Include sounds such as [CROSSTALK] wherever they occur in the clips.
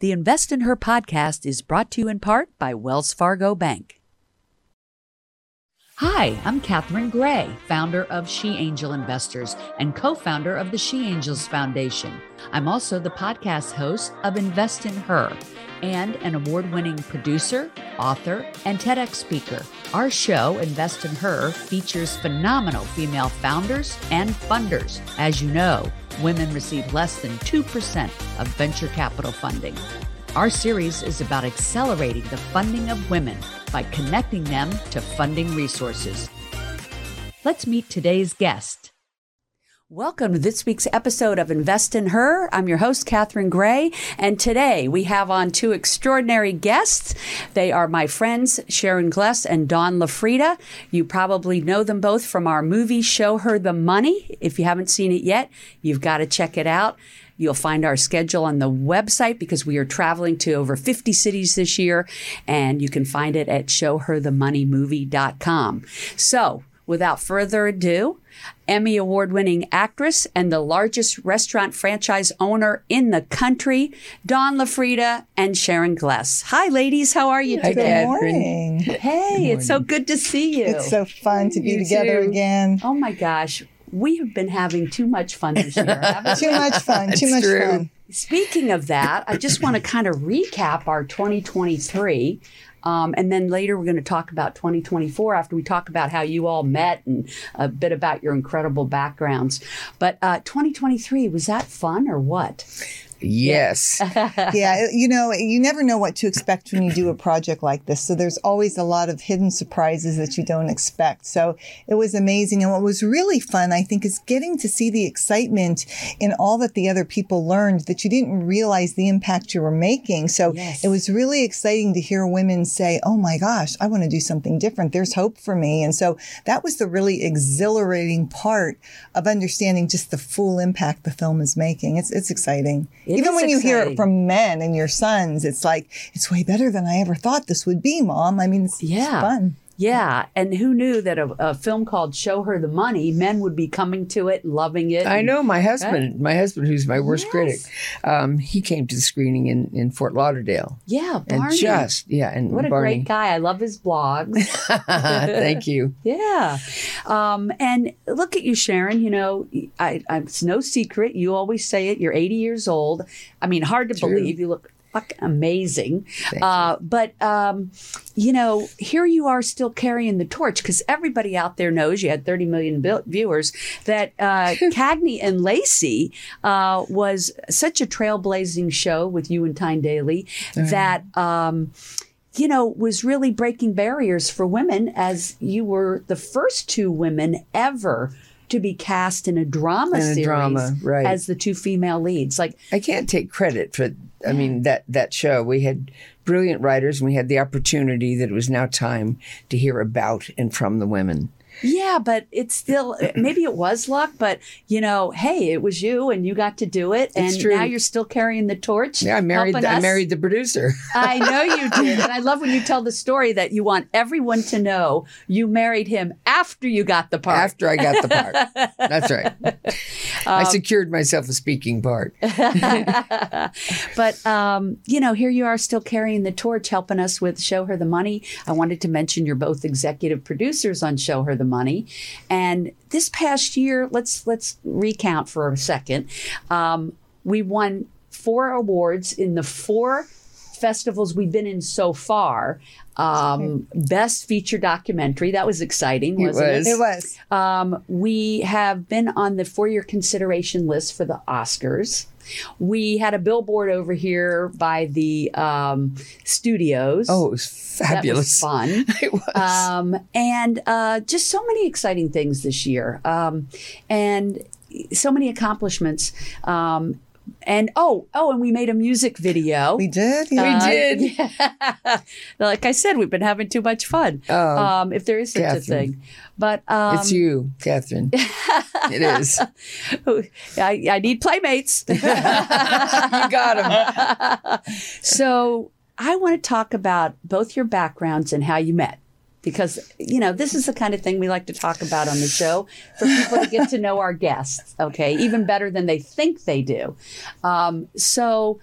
The Invest in Her podcast is brought to you in part by Wells Fargo Bank. Hi, I'm Catherine Gray, founder of She Angel Investors and co founder of the She Angels Foundation. I'm also the podcast host of Invest in Her and an award winning producer, author, and TEDx speaker. Our show, Invest in Her, features phenomenal female founders and funders. As you know, women receive less than 2% of venture capital funding. Our series is about accelerating the funding of women by connecting them to funding resources. Let's meet today's guest. Welcome to this week's episode of Invest in Her. I'm your host, Catherine Gray, and today we have on two extraordinary guests. They are my friends, Sharon Gless and Dawn La Freeda. You probably know them both from our movie, Show Her the Money. If you haven't seen it yet, you've got to check it out. You'll find our schedule on the website because we are traveling to over 50 cities this year, and you can find it at showherthemoneymovie.com. So, without further ado, Emmy award winning actress and the largest restaurant franchise owner in the country, Dawn La Freeda and Sharon Gless. Hi, ladies. How are you Hi, today? Good morning. Hey, it's so good to see you. It's so fun to be You together too. again. oh my gosh. We have been having too much fun this year. Too much fun. Too It's much true. fun. Speaking of that, I just want to kind of recap our 2023. Um, and then later we're going to talk about 2024 after we talk about how you all met and a bit about your incredible backgrounds. But uh, 2023, was that fun or what? Yes. [LAUGHS] Yeah, you know, you never know what to expect when you do a project like this. So there's always a lot of hidden surprises that you don't expect. So it was amazing. And what was really fun, I think, is getting to see the excitement in all that the other people learned that you didn't realize the impact you were making. So Yes. it was really exciting to hear women say, Oh my gosh, I want to do something different. There's hope for me. And so that was the really exhilarating part of understanding just the full impact the film is making. It's, it's exciting. It Even when you hear it from men and your sons, it's like, it's way better than I ever thought this would be, mom. I mean, it's, it's fun. Yeah. And who knew that a, a film called Show Her the Money, men would be coming to it, loving it. I and- know my husband, my husband, who's my worst Yes. critic, um, he came to the screening in, in Fort Lauderdale. Yeah, Barney. And just, yeah, and what a Barney. great guy. I love his blogs. [LAUGHS] Thank you. Yeah. Um, and look at you, Sharon. You know, I, I, it's no secret. You always say it. You're 80 years old. I mean, hard to True. believe. You look amazing. Uh, but, um, you know, here you are still carrying the torch because everybody out there knows you had 30 million viewers that uh, [LAUGHS] Cagney and Lacey uh, was such a trailblazing show with you and Tyne Daly that. Um, you know, was really breaking barriers for women as you were the first two women ever to be cast in a drama In a series drama, right. as the two female leads. Like, I can't take credit for, I mean, that, that show. We had brilliant writers and we had the opportunity that it was now time to hear about and from the women. Yeah, but it's still [CLEARS THROAT] maybe it was luck, but you know, hey, it was you and you got to do it, and now you're still carrying the torch. Yeah, I married, I married the producer. [LAUGHS] I know you did. And I love when you tell the story that you want everyone to know you married him after you got the part. After I got the part. [LAUGHS] That's right. I Um, secured myself a speaking part. [LAUGHS] but um, you know, here you are still carrying the torch, helping us with Show Her the Money. I wanted to mention you're both executive producers on Show Her the Money, and this past year, let's let's recount for a second. Um, we won four awards in the four festivals we've been in so far. Um, best feature documentary that was exciting, It wasn't was. It was. um, we have been on the for your consideration list for the Oscars. We had a billboard over here by the um, studios. Oh, it was that was fabulous. fun. [LAUGHS] It was. Um, and uh, just so many exciting things this year, um, and so many accomplishments. Um, and oh, oh, and we made a music video. We did. we Yeah. Uh, did. [LAUGHS] yeah. like I said, we've been having too much fun. Oh, um, if there is such a Catherine. thing, but um, it's you, Catherine. [LAUGHS] it is. I, I need playmates. [LAUGHS] you got him. so I want to talk about both your backgrounds and how you met. Because, you know, this is the kind of thing we like to talk about on the show for people to get to know our guests, okay? Even better than they think they do. Um, so,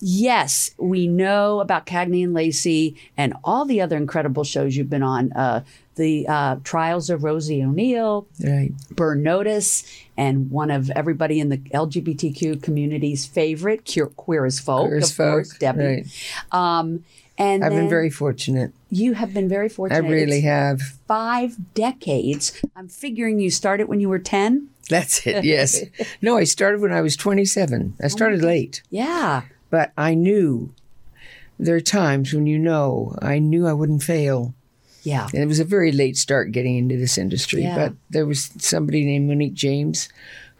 yes, we know about Cagney and Lacey and all the other incredible shows you've been on. Uh, the uh, Trials of Rosie O'Neill, Right. Burn Notice, and one of everybody in the LGBTQ community's favorite, Queer, Queer as Folk, Queer as of course, Debbie. right. Um, and I've been very fortunate. you have been very fortunate. I really It's have. five decades. I'm figuring you started when you were 10. That's it. Yes. [LAUGHS] no, I started when I was 27. I oh started late, Yeah. but I knew there are times when you know I knew I wouldn't fail. Yeah. And it was a very late start getting into this industry, Yeah. but there was somebody named Monique James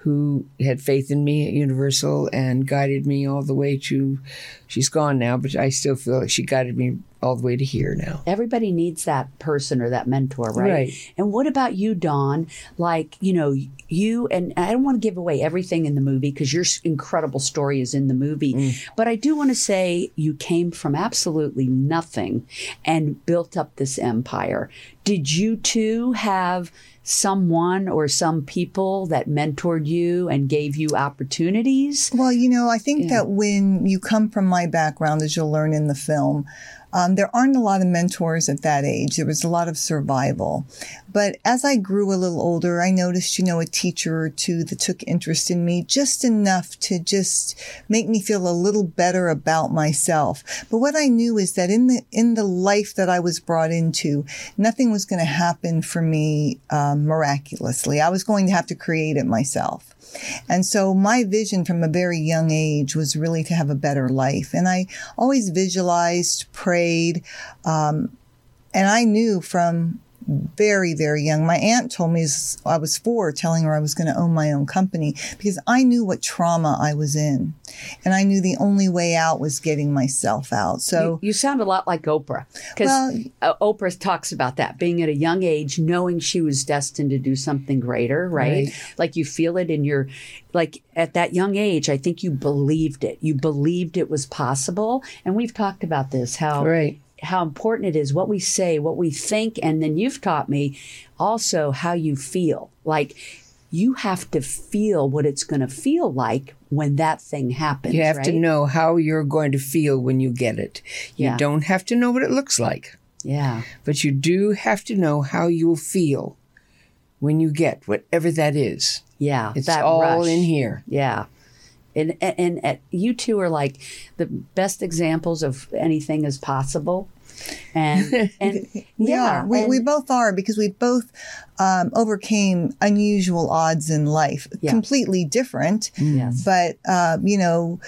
who had faith in me at Universal and guided me all the way to. She's gone now, but I still feel like she guided me all the way to here now. Everybody needs that person or that mentor, right? Right. And what about you, Dawn? Like, you know, you, and I don't want to give away everything in the movie because your incredible story is in the movie. Mm. But I do want to say you came from absolutely nothing and built up this empire. Did you too have someone or some people that mentored you and gave you opportunities? Well, you know, I think that when you come from my background, as you'll learn in the film, um, there aren't a lot of mentors at that age. There was a lot of survival. But as I grew a little older, I noticed, you know, a teacher or two that took interest in me just enough to just make me feel a little better about myself. But what I knew is that in the in the life that I was brought into, nothing was going to happen for me um, miraculously. I was going to have to create it myself. And so my vision from a very young age was really to have a better life. And I always visualized, prayed, um, and I knew from very, very young. My aunt told me I was four, telling her I was going to own my own company because I knew what trauma I was in. And I knew the only way out was getting myself out. So, You sound a lot like Oprah because Well- uh, Oprah talks about that being at a young age, knowing she was destined to do something greater, right? Right. Like you feel it in your, like at that young age, I think you believed it. You believed it was possible. And we've talked about this, how Right. How important it is what we say, what we think, and then you've taught me also how you feel. Like you have to feel what it's going to feel like when that thing happens. You have to know how you're going to feel when you get it. You Yeah. don't have to know what it looks like, Yeah. but you do have to know how you'll feel when you get whatever that is. Yeah. It's that all rush. in here. Yeah. And, and, you two are like the best examples of anything is possible. And, [LAUGHS] and we yeah, are. We, and- we both are because we both um, overcame unusual odds in life, Yeah. completely different. Yes. But, uh, you know,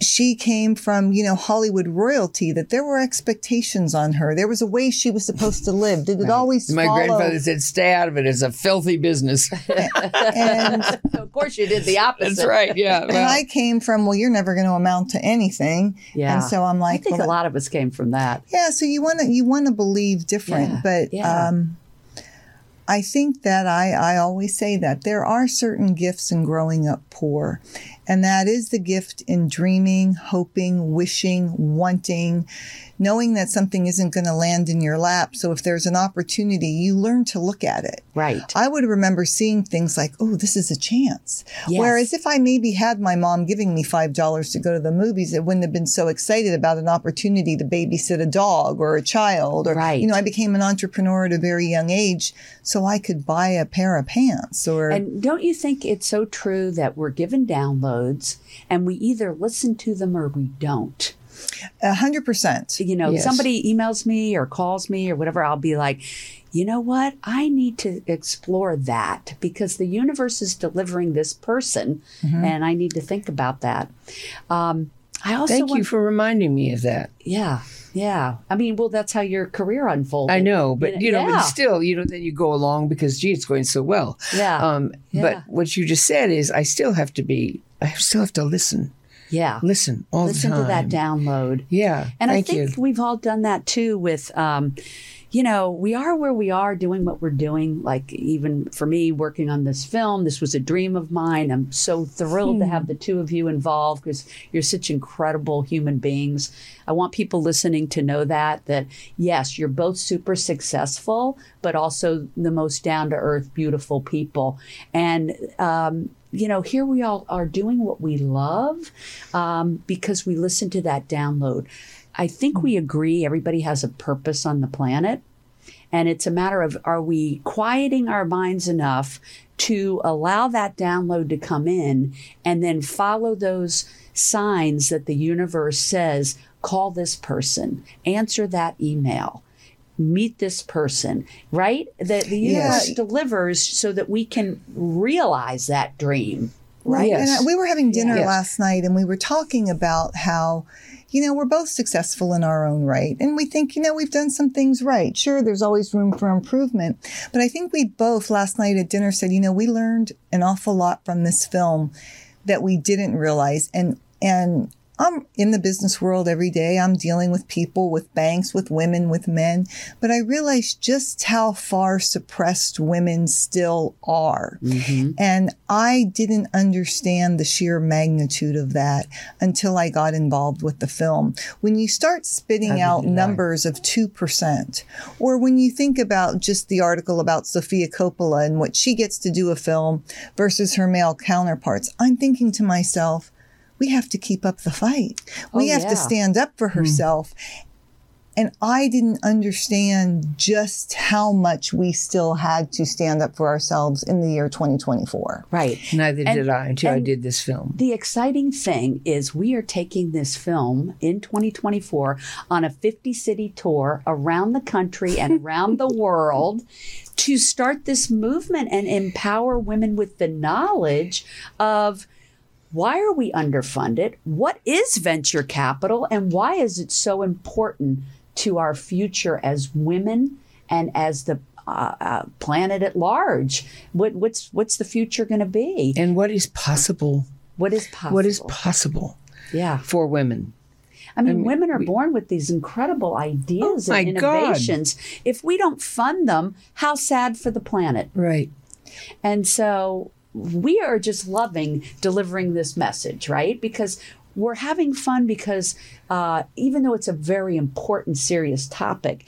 she came from, you know, Hollywood royalty, that there were expectations on her. There was a way she was supposed to live. Did it always My follow? grandfather said, "Stay out of it. It's a filthy business." [LAUGHS] and, [LAUGHS] of course you did the opposite. That's right. Yeah. and I came from, well, you're never going to amount to anything. Yeah. And so I'm I like, think well, a lot of us came from that. Yeah, so you want to you want to believe different, Yeah, but yeah. um, I think that I I always say that there are certain gifts in growing up poor, and that is the gift in dreaming, hoping, wishing, wanting, knowing that something isn't going to land in your lap. So if there's an opportunity, you learn to look at it. Right. I would remember seeing things like, oh, this is a chance. Yes. Whereas if I maybe had my mom giving me $5 to go to the movies, I wouldn't have been so excited about an opportunity to babysit a dog or a child. Or, Right. you know, I became an entrepreneur at a very young age so I could buy a pair of pants or. And don't you think it's so true that we're given downloads and we either listen to them or we don't? A hundred percent. You know, Yes. somebody emails me or calls me or whatever, I'll be like, you know what? I need to explore that because the universe is delivering this person Mm-hmm. and I need to think about that. Um, I also thank you for reminding me of that. yeah, yeah. I mean, well, that's how your career unfolded. I know, but you know, yeah. but still, you know, then you go along because gee, it's going so well. Yeah. Um, Yeah. But what you just said is, I still have to be. I still have to listen. Yeah. Listen all Listen to that download. Yeah. And I think you. we've all done that too with, um, you know, we are where we are doing what we're doing. Like, even for me, working on this film, this was a dream of mine. I'm so thrilled to have the two of you involved because you're such incredible human beings. I want people listening to know that, that yes, you're both super successful, but also the most down to earth, beautiful people. And, um, you know, here we all are doing what we love um, because we listen to that download. I think we agree everybody has a purpose on the planet. And it's a matter of are we quieting our minds enough to allow that download to come in and then follow those signs that the universe says call this person, answer that email. Meet this person, right? That the universe Yes. delivers so that we can realize that dream, right? Yes. And uh, we were having dinner Yes. last night and we were talking about how, you know, we're both successful in our own right. And we think, you know, we've done some things right. Sure, there's always room for improvement. But I think we both last night at dinner said, you know, we learned an awful lot from this film that we didn't realize. And, and, I'm in the business world every day. I'm dealing with people, with banks, with women, with men. But I realize just how far suppressed women still are. And I didn't understand the sheer magnitude of that until I got involved with the film. When you start spitting out numbers of 2%, or when you think about just the article about Sofia Coppola and what she gets to do a film versus her male counterparts, I'm thinking to myself, we have to keep up the fight. We Oh, have yeah. to stand up for hmm. herself. And I didn't understand just how much we still had to stand up for ourselves in the year 2024. Right. Neither And- did I until I did this film. The exciting thing is we are taking this film in 2024 on a 50 city tour around the country and [LAUGHS] around the world to start this movement and empower women with the knowledge of why are we underfunded? What is venture capital and why is it so important to our future as women and as the uh, uh, planet at large? What, what's what's the future going to be? And what is possible? What is possible? What is possible Yeah. for women? I mean, women are born with these incredible ideas Oh, and my God. innovations. If we don't fund them, how sad for the planet. Right. And so we are just loving delivering this message, right? Because we're having fun because uh, even though it's a very important, serious topic,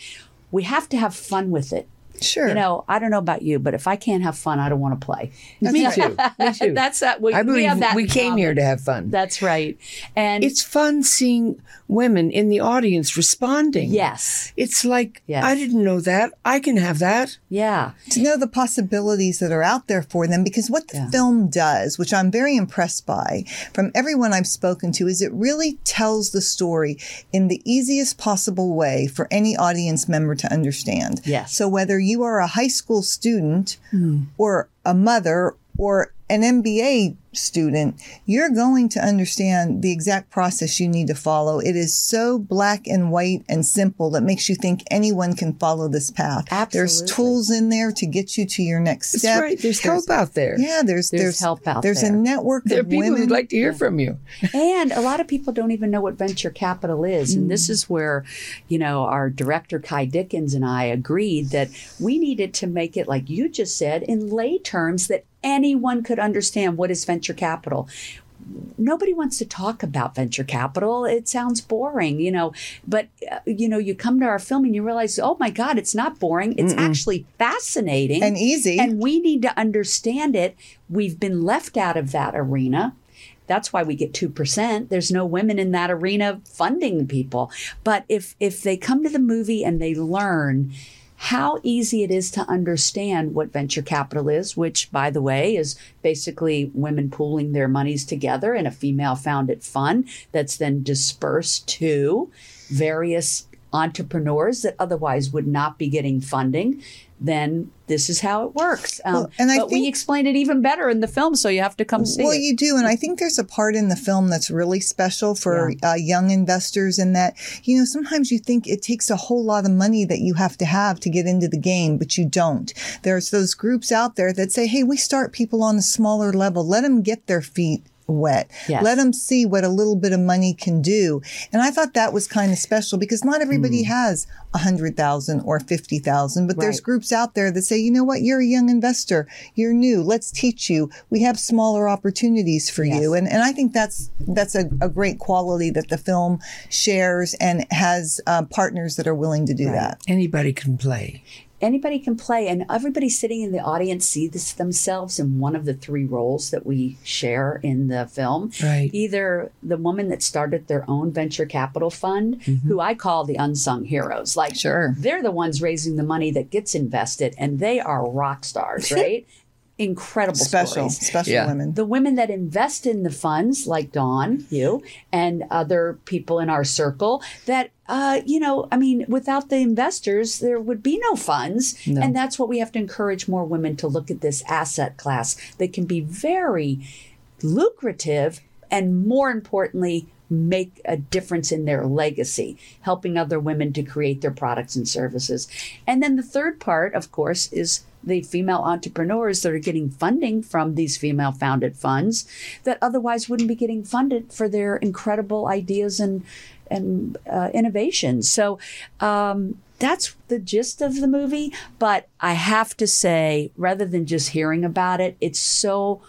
we have to have fun with it. Sure. You know, I don't know about you, but if I can't have fun, I don't want to play. Me too. [LAUGHS] Me too. That's that. We, I we believe have that we came here to have fun. That's right. And It's fun seeing women in the audience responding. yes, It's like, Yes. I didn't know that. I can have that. yeah. to know the possibilities that are out there for them because what the Yeah. film does which i'm very impressed by from everyone i've spoken to is it really tells the story in the easiest possible way for any audience member to understand Yes. so whether you are a high school student hmm. or a mother or an MBA student, you're going to understand the exact process you need to follow. It is so black and white and simple that makes you think anyone can follow this path. Absolutely. There's tools in there to get you to your next That's step. right. There's help out there. Yeah, there's There's there's, help out There's there. There's a network There are of people women. who'd like to hear from you. And a lot of people don't even know what venture capital is. And Mm. this is where, you know, our director Ky Dickens and I agreed that we needed to make it, like you just said, in lay terms that anyone could understand what is venture capital. Nobody wants to talk about venture capital. It sounds boring, you know. But uh, you know, you come to our film and you realize, oh my God, it's not boring. It's actually fascinating and easy. and we need to understand it. We've been left out of that arena. That's why we get 2%. There's no women in that arena funding people. But if if they come to the movie and they learn how easy it is to understand what venture capital is, which by the way is basically women pooling their monies together in a female founded fund that's then dispersed to various entrepreneurs that otherwise would not be getting funding, then this is how it works. Um, Well, and I but we explain it even better in the film, so you have to come see it. well, it. you do, and I think there's a part in the film that's really special for uh, young investors. In that, you know, sometimes you think it takes a whole lot of money that you have to have to get into the game, but you don't. There's those groups out there that say, "Hey, we start people on a smaller level. Let them get their feet." Wet. Yes. let them see what a little bit of money can do. And i thought that was kind of special because not everybody has a hundred thousand or fifty thousand but there's groups out there that say you know what? You're a young investor. You're new. Let's teach you. We have smaller opportunities for you. And and i think that's that's a, a great quality that the film shares and has uh, partners that are willing to do that. Anybody can play. Anybody can play, and everybody sitting in the audience sees themselves in one of the three roles that we share in the film. Right. Either the woman that started their own venture capital fund, mm-hmm. who I call the unsung heroes. Like, Sure. they're the ones raising the money that gets invested, and they are rock stars, [LAUGHS] right? Incredible Special, stories special Yeah. women. the women that invest in the funds, like Dawn, you, and other people in our circle, that, uh, you know, I mean, without the investors, there would be no funds. No. And that's what we have to encourage more women to look at this asset class that can be very lucrative and, more importantly, make a difference in their legacy, helping other women to create their products and services. And then the third part, of course, is the female entrepreneurs that are getting funding from these female founded funds that otherwise wouldn't be getting funded for their incredible ideas and and uh, innovations. So um, that's the gist of the movie. But I have to say, rather than just hearing about it, it's so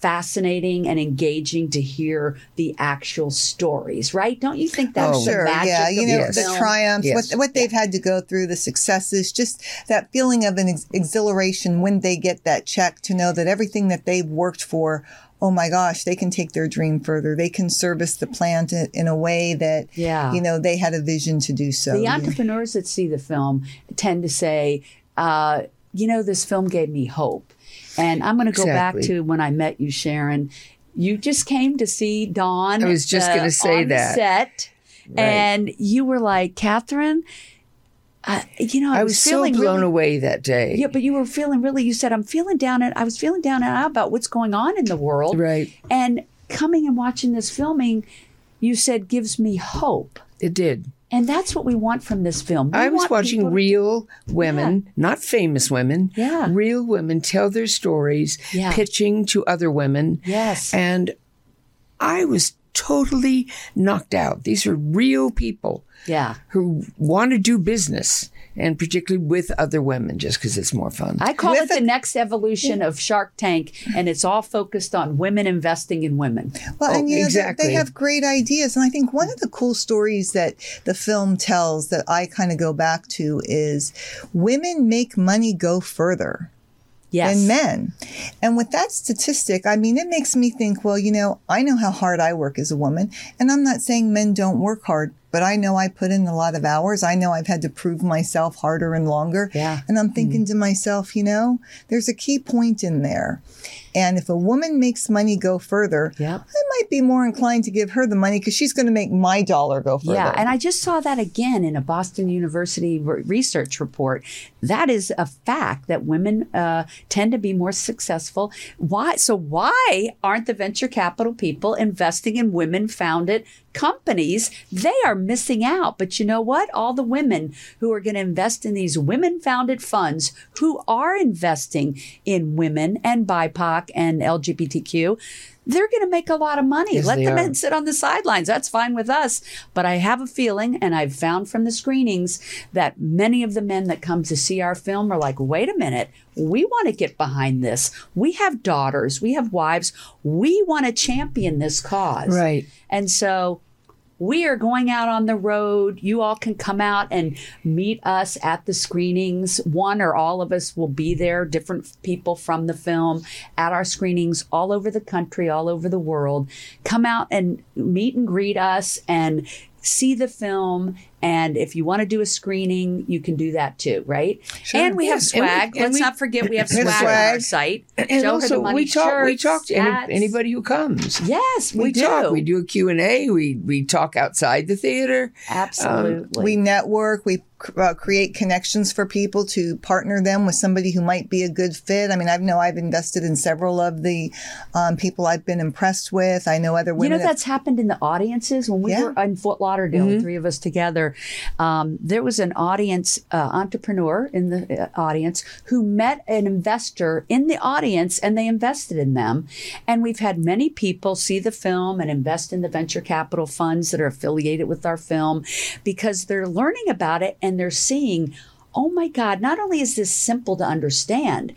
fascinating and engaging to hear the actual stories, right? Don't you think that's Oh, Sure, magic yeah, you know the the triumphs, Yes. what what they've had to go through, the successes, just that feeling of an ex- exhilaration when they get that check to know that everything that they've worked for, oh my gosh, they can take their dream further. They can service the plant in, in a way that Yeah. you know they had a vision to do so. the entrepreneurs that see the film tend to say, uh, you know, this film gave me hope. And I'm going to go back to when I met you, Sharon. You just came to see Dawn. I was just uh, gonna say on the that. set, and you were like, Catherine, uh, you know, I, I was, was so feeling blown really, away that day. Yeah, but you were feeling really. You said, "I'm feeling down," and I was feeling down and out about what's going on in the world. Right. And coming and watching this filming, you said gives me hope. It did. And that's what we want from this film. We I was watching people real women, not famous women, Yeah. real women tell their stories, Yeah. pitching to other women. Yes. And I was totally knocked out. These are real people Yeah. who want to do business, and particularly with other women, just because it's more fun. I call With it the a- next evolution of Shark Tank, and it's all focused on women investing in women. Well, Oh, and you know, they- exactly. they have great ideas. And I think one of the cool stories that the film tells that I kind of go back to is women make money go further. Yes. than men. And with that statistic, I mean, it makes me think, well, you know, I know how hard I work as a woman, and I'm not saying men don't work hard, but I know I put in a lot of hours. I know I've had to prove myself harder and longer. Yeah. And I'm mm-hmm. thinking to myself, you know, there's a key point in there. And if a woman makes money go further, Yep. I might be more inclined to give her the money because she's going to make my dollar go further. Yeah, and I just saw that again in a Boston University re- research report. That is a fact that women uh, tend to be more successful. Why? So why aren't the venture capital people investing in women-founded companies? They are missing out. But you know what? All the women who are going to invest in these women-founded funds, who are investing in women and BIPOC and LGBTQ. They're going to make a lot of money. Yes, Let the in sit on the sidelines. That's fine with us. But I have a feeling, and I've found from the screenings, that many of the men that come to see our film are like, wait a minute, we want to get behind this. We have daughters, we have wives, we want to champion this cause. Right. And so we are going out on the road. You all can come out and meet us at the screenings. One or all of us will be there, different people from the film at our screenings all over the country, all over the world. Come out and meet and greet us and see the film. And if you want to do a screening, you can do that too, right? And we Yes, have and we- swag. and Let's we- not forget we [LAUGHS] have We swag, on our site. and the also, we talk. we talk to any, anybody who comes. Yes, we, we, do. talk. We do a Q and A. We we talk outside the theater. Um, Absolutely. We network, we uh, create connections for people to partner them with somebody who might be a good fit. I mean, I know I've invested in several of the um, people I've been impressed with. I know other women. You know that- that's happened in the audiences when we Yeah. were in Fort Lauderdale, the three of us together. Um, there was an audience uh, entrepreneur in the uh, audience who met an investor in the audience, and they invested in them. And we've had many people see the film and invest in the venture capital funds that are affiliated with our film because they're learning about it and they're seeing. Oh my God, not only is this simple to understand,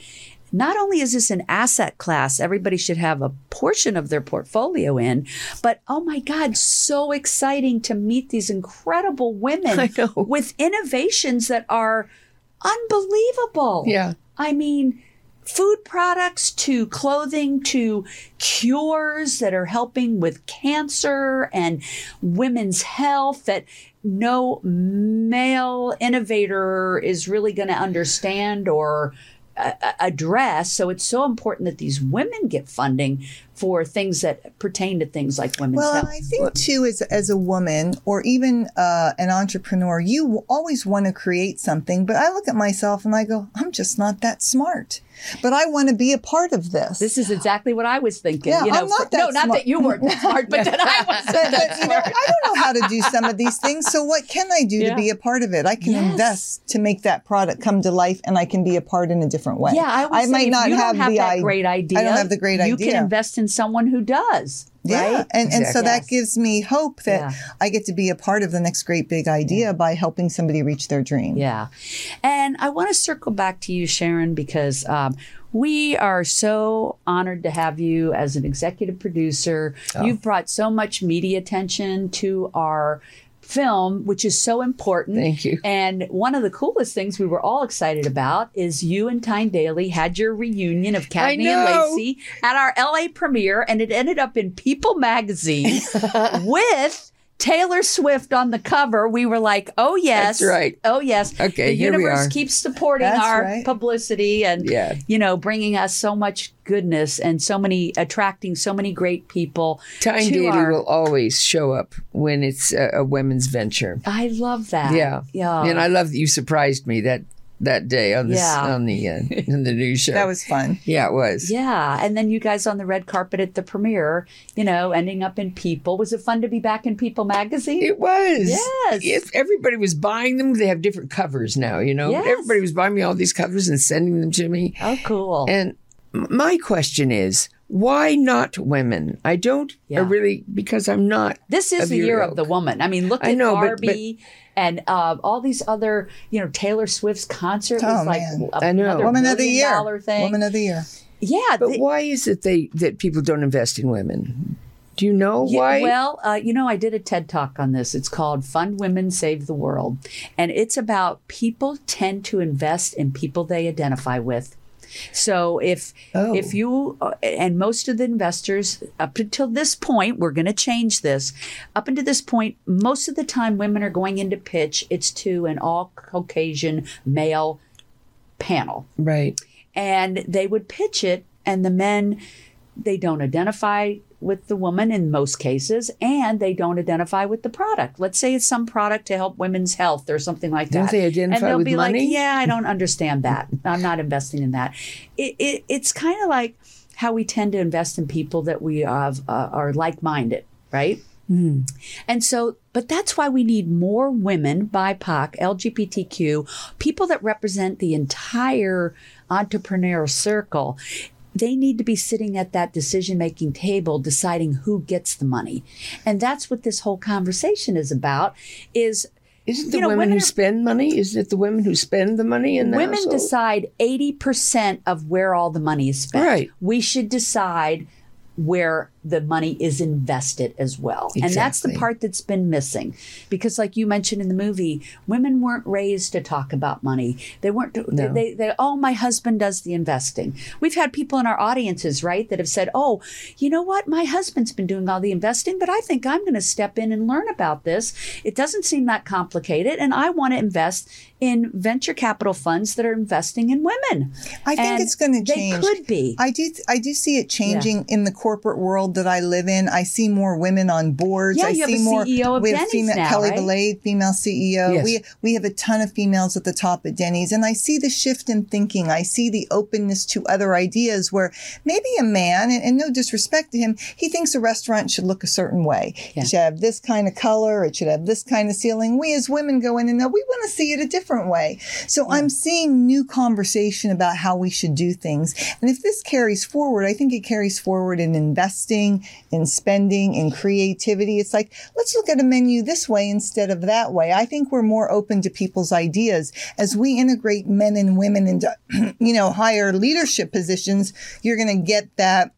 not only is this an asset class everybody should have a portion of their portfolio in, but oh my God, so exciting to meet these incredible women [LAUGHS] with innovations that are unbelievable. Yeah. I mean, food products to clothing to cures that are helping with cancer and women's health that no male innovator is really going to understand or uh, address. So it's so important that these women get funding for things that pertain to things like women's Well, health. and I think too, as as a woman or even uh, an entrepreneur, you always want to create something. But I look at myself and I go, I'm just not that smart. But I want to be a part of this. This is exactly what I was thinking. Yeah, you know, I'm not that no, not that you weren't that smart, but [LAUGHS] that I wasn't but, that but, you know. I don't know how to do some of these things. So what can I do Yeah. to be a part of it? I can Yes. invest to make that product come to life, and I can be a part in a different way. Yeah, I, say might not you have don't have the that i- great idea. I don't have the great you idea. can invest in someone who does. Yeah, right? and and so that Yes. gives me hope that Yeah. I get to be a part of the next great big idea by helping somebody reach their dream. Yeah. And I want to circle back to you, Sharon, because um, we are so honored to have you as an executive producer. Oh. You've brought so much media attention to our film, which is so important. Thank you. And one of the coolest things we were all excited about is you and Tyne Daly had your reunion of Cagney and. Lacey at our LA premiere, and it ended up in People magazine [LAUGHS] with Taylor Swift on the cover. We were like, oh, yes. That's right. Oh, yes. Okay, The here we universe are. keeps supporting That's our right. publicity and, Yeah. you know, bringing us so much goodness and so many, attracting so many great people. Tyne to Daly our- will always show up when it's a, a women's venture. I love that. Yeah. Yeah. And I love that you surprised me that that day on this Yeah. on the uh, in the news [LAUGHS] show. That was fun. yeah, it was. Yeah, and then you guys on the red carpet at the premiere, you know, ending up in People. Was it fun to be back in People magazine? It was. Yes. If everybody was buying them, they have different covers now, you know. Yes. Everybody was buying me all these covers and sending them to me. oh, cool. And my question is, why not women? I don't Yeah. really because I'm not. this is the year of the woman. I mean, look I at know, but- Barbie and uh, all these other, you know, Taylor Swift's concert Oh, was like man. a, I know. another Woman of the million year. dollar thing. Woman of the year. yeah, But the- why is it they that people don't invest in women? Do you know Yeah, why? Well, uh, you know, I did a TED talk on this. It's called Fund Women Save the World. And it's about people tend to invest in people they identify with. So if Oh. if you uh, and most of the investors up until this point, we're going to change this. Up until this point, most of the time women are going into pitch. It's to an all Caucasian male panel right. and they would pitch it and the men they don't identify with the woman in most cases and they don't identify with the product. Let's say it's some product to help women's health or something like Don't that. they identify and they'll with be money? like yeah i don't [LAUGHS] understand that. I'm not investing in that. It, it, it's kind of like how we tend to invest in people that we have, uh, are like-minded right? And so, but that's why we need more women, BIPOC, LGBTQ, people that represent the entire entrepreneurial circle. They need to be sitting at that decision making table deciding who gets the money. And that's what this whole conversation is about is Isn't the You know, women, women who are- spend money? Isn't it the women who spend the money the women household? decide 80% of where all the money is spent. Right. We should decide where the money is invested as well. And that's the part that's been missing. Because like you mentioned in the movie, women weren't raised to talk about money. They weren't they, No. they, they oh my husband does the investing. We've had people in our audiences, right, that have said, "Oh, you know what? My husband's been doing all the investing, but I think I'm going to step in and learn about this. It doesn't seem that complicated and I want to invest in venture capital funds that are investing in women." I think And it's going to change. they could be. I do. I do see it changing in the corporate world that I live in. I see more women on boards. Yeah, I you have see a more. CEO of we have Denny's female now, Kelly right? Valade, female CEO. Yes. We we have a ton of females at the top at Denny's, and I see the shift in thinking. I see the openness to other ideas. Where maybe a man, and, and no disrespect to him, he thinks a restaurant should look a certain way. Yeah. It should have this kind of color. It should have this kind of ceiling. We as women go in and know we want to see it a different way. So I'm seeing new conversation about how we should do things. And if this carries forward, I think it carries forward in investing, in spending, in creativity. It's like, let's look at a menu this way instead of that way. I think we're more open to people's ideas as we integrate men and women into, [CLEARS THROAT] you know, higher leadership positions. You're going to get that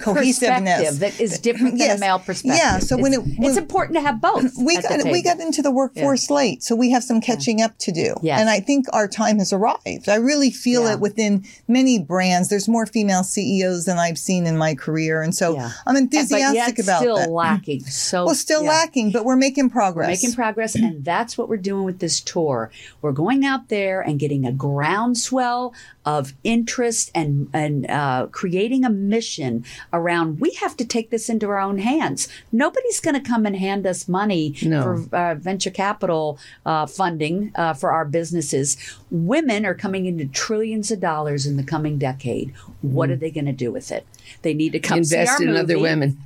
cohesiveness that is different than Yes. a male perspective. Yeah, so when it's, it- when- it's important to have both. [LAUGHS] we got we got into the workforce late, so we have some catching up to do. Yes. And I think our time has arrived. I really feel Yeah. it within many brands. There's more female CEOs than I've seen in my career, and so Yeah. I'm but enthusiastic yet about still that. lacking. So Well, still yeah. lacking, but we're making progress. making progress and that's what we're doing with this tour we're going out there and getting a groundswell of interest and and uh, creating a mission around we have to take this into our own hands nobody's going to come and hand us money No. for uh, venture capital uh, funding uh, for our businesses women are coming into trillions of dollars in the coming decade what are they going to do with it they need to come. Invest in other women.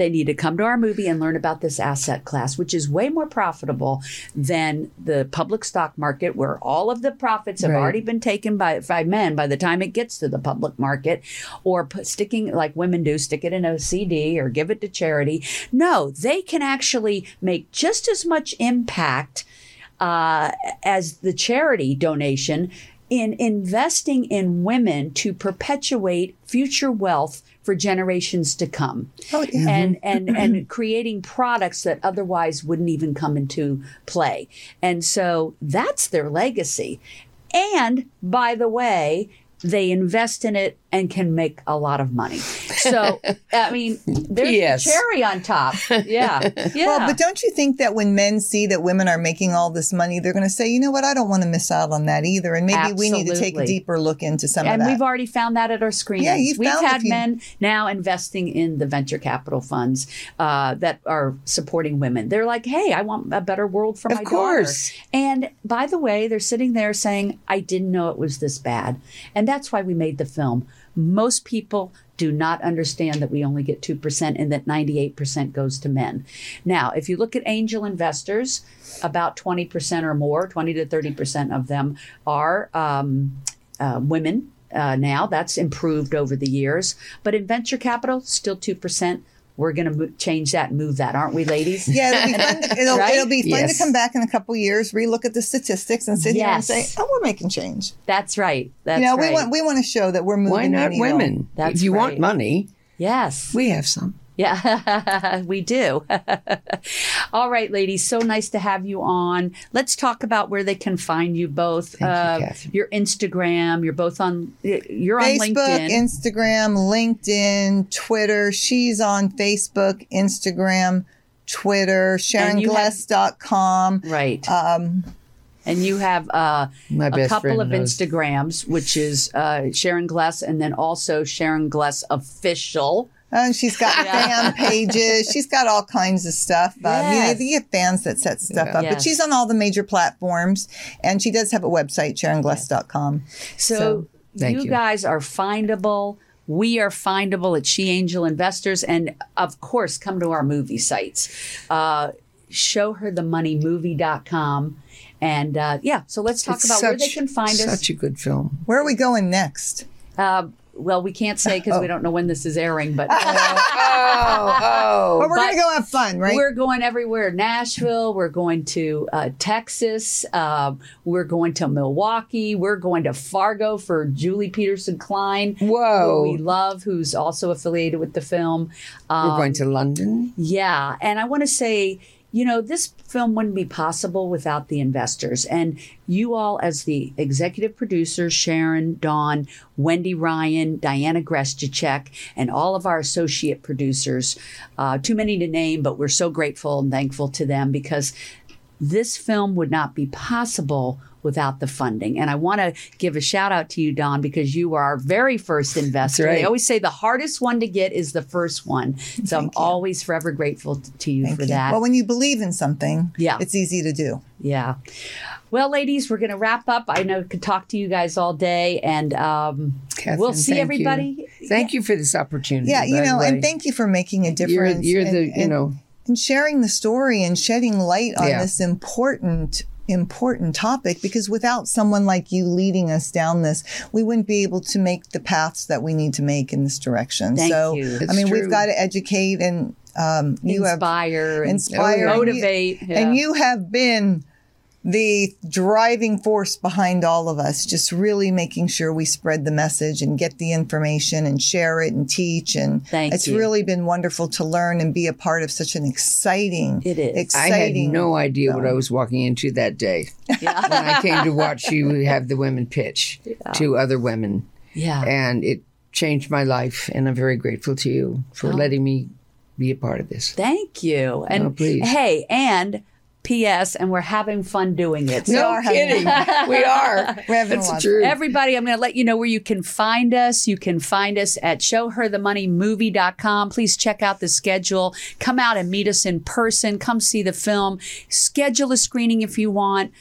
They need to come to our movie and learn about this asset class, which is way more profitable than the public stock market, where all of the profits have Right. already been taken by, by men by the time it gets to the public market, or put, sticking like women do, stick it in a CD or give it to charity. No, they can actually make just as much impact uh, as the charity donation in investing in women to perpetuate future wealth for generations to come. Oh, yeah. and and [CLEARS THROAT] and creating products that otherwise wouldn't even come into play. And so that's their legacy. And by the way they invest in it and can make a lot of money so [LAUGHS] i mean there's Yes. the cherry on top yeah [LAUGHS] yeah Well, but don't you think that when men see that women are making all this money, they're going to say, you know what, I don't want to miss out on that either, and maybe we need to take a deeper look into some and of that. And we've already found that at our screenings. Yeah, you've We've found a had few. men now investing in the venture capital funds uh, that are supporting women. They're like, "Hey, I want a better world for Of my course. daughter." And by the way, they're sitting there saying, "I didn't know it was this bad," and that's why we made the film. Most people do not understand that we only get 2% and that 98% goes to men. Now, if you look at angel investors, about 20% or more, 20 to 30% of them are um, uh, women uh, now. That's improved over the years. But in venture capital, still 2%. We're going to mo- change that and move that, aren't we, ladies? yeah, it'll be fun. To, [LAUGHS] it'll, Right? it'll be fun Yes. to come back in a couple years, relook at the statistics, and sit here and say, "Oh, we're making change." That's right. That's you know, right. we want we want to show that we're moving. Why not women? That's if you want money, yes. we have some. Yeah, [LAUGHS] we do. [LAUGHS] All right, ladies. So nice to have you on. Let's talk about where they can find you both. You, Uh, Catherine. your Instagram. You're both on. You're on Facebook, LinkedIn. Instagram, LinkedIn, Twitter. She's on Facebook, Instagram, Twitter, you have- SharonGless.com. right. Um, and you have uh, a couple of knows. Instagrams, which is uh, Sharon Gless, and then also Sharon Gless official. And she's got fan pages. She's got all kinds of stuff. Um, you, know, you have fans that set stuff Yeah. up, Yes. but she's on all the major platforms, and she does have a website, SharonGless.com. So, So, thank you, you. guys are findable. We are findable at She Angel Investors, and of course, come to our movie sites. Uh, show her the moneymovie.com. And uh, yeah, so let's talk It's about where they can find us. Such a good film. Where are we going next? Uh, well, we can't say because we don't know when this is airing, but [LAUGHS] Oh, But we're going to go have fun, right? We're going everywhere. Nashville. We're going to uh, Texas. Um, we're going to Milwaukee. We're going to Fargo for Julie Peterson Klein, who Whoa. we love, who's also affiliated with the film. Um, We're going to London. yeah, and I want to say, you know, this film wouldn't be possible without the investors. And you all, as the executive producers, Sharon, Dawn, Wendy Ryan, Diana Grestacek, and all of our associate producers, uh, too many to name, but we're so grateful and thankful to them because this film would not be possible without the funding. And I want to give a shout out to you, Dawn, because you are our very first investor. right. They always say the hardest one to get is the first one. So I'm always forever grateful to you Thank for you. that. Well, when you believe in something, Yeah. it's easy to do. yeah. Well, ladies, we're going to wrap up. I know I could talk to you guys all day, and um, Catherine, we'll see thank you. everybody. Thank you for this opportunity. Yeah, you by the know, and thank you for making a you're, difference. you're and, the, you and- know, and sharing the story and shedding light on Yeah. this important important topic because without someone like you leading us down this we wouldn't be able to make the paths that we need to make in this direction Thank so you. i It's mean we've got to educate and um, you have inspire, and inspire and you- motivate, yeah. and you have been the driving force behind all of us, just really making sure we spread the message and get the information and share it and teach. And Thank it's you. really been wonderful to learn and be a part of such an exciting, It is. I had no idea what I was walking into that day [LAUGHS] when I came to watch you have the women pitch to other women. Yeah. And it changed my life. And I'm very grateful to you Oh. for letting me be a part of this. Thank you. And Oh, please. hey, and P.S. And we're having fun doing it. So No kidding. we are. [LAUGHS] We're having That's lot the. Everybody, I'm going to let you know where you can find us. You can find us at showherthemoneymovie.com. Please check out the schedule. Come out and meet us in person. Come see the film. Schedule a screening if you want.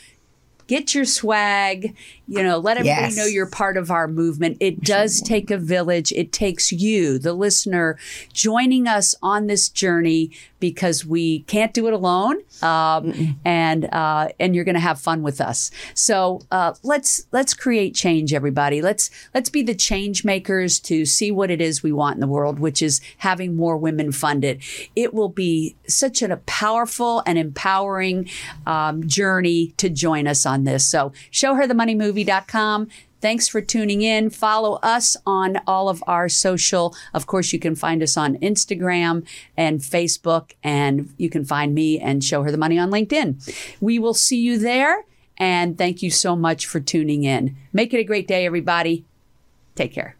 Get your swag. You know, let everybody Yes. know you're part of our movement. It does take a village. It takes you, the listener, joining us on this journey because we can't do it alone. Um, and uh, and you're going to have fun with us. So uh, let's let's create change, everybody. Let's let's be the change makers to see what it is we want in the world, which is having more women funded. It will be such a powerful and empowering um, journey to join us on this. So showherthemoneymovie.com. Thanks for tuning in. Follow us on all of our social. Of course, you can find us on Instagram and Facebook, and you can find me and Show Her the Money on LinkedIn. We will see you there. And thank you so much for tuning in. Make it a great day, everybody. Take care.